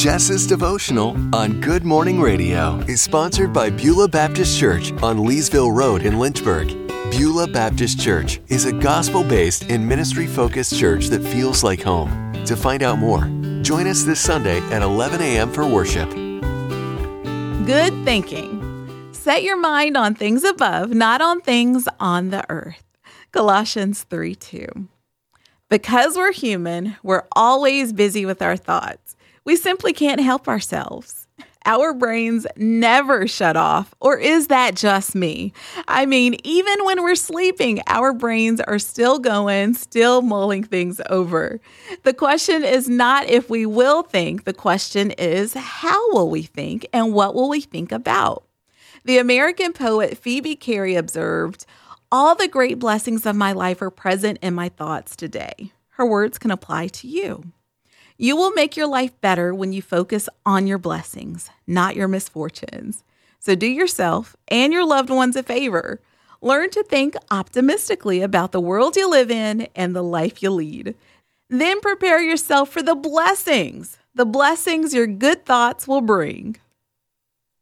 Jess's devotional on Good Morning Radio is sponsored by Beulah Baptist Church on Leesville Road in Lynchburg. Beulah Baptist Church is a gospel based and ministry focused church that feels like home. To find out more, join us this Sunday at 11 a.m. for worship. Good thinking. Set your mind on things above, not on things on the earth. Colossians 3 2. Because we're human, we're always busy with our thoughts. We simply can't help ourselves. Our brains never shut off, or is that just me? I mean, even when we're sleeping, our brains are still going, still mulling things over. The question is not if we will think, the question is how will we think and what will we think about? The American poet Phoebe Cary observed, All the great blessings of my life are present in my thoughts today. Her words can apply to you. You will make your life better when you focus on your blessings, not your misfortunes. So do yourself and your loved ones a favor. Learn to think optimistically about the world you live in and the life you lead. Then prepare yourself for the blessings, the blessings your good thoughts will bring.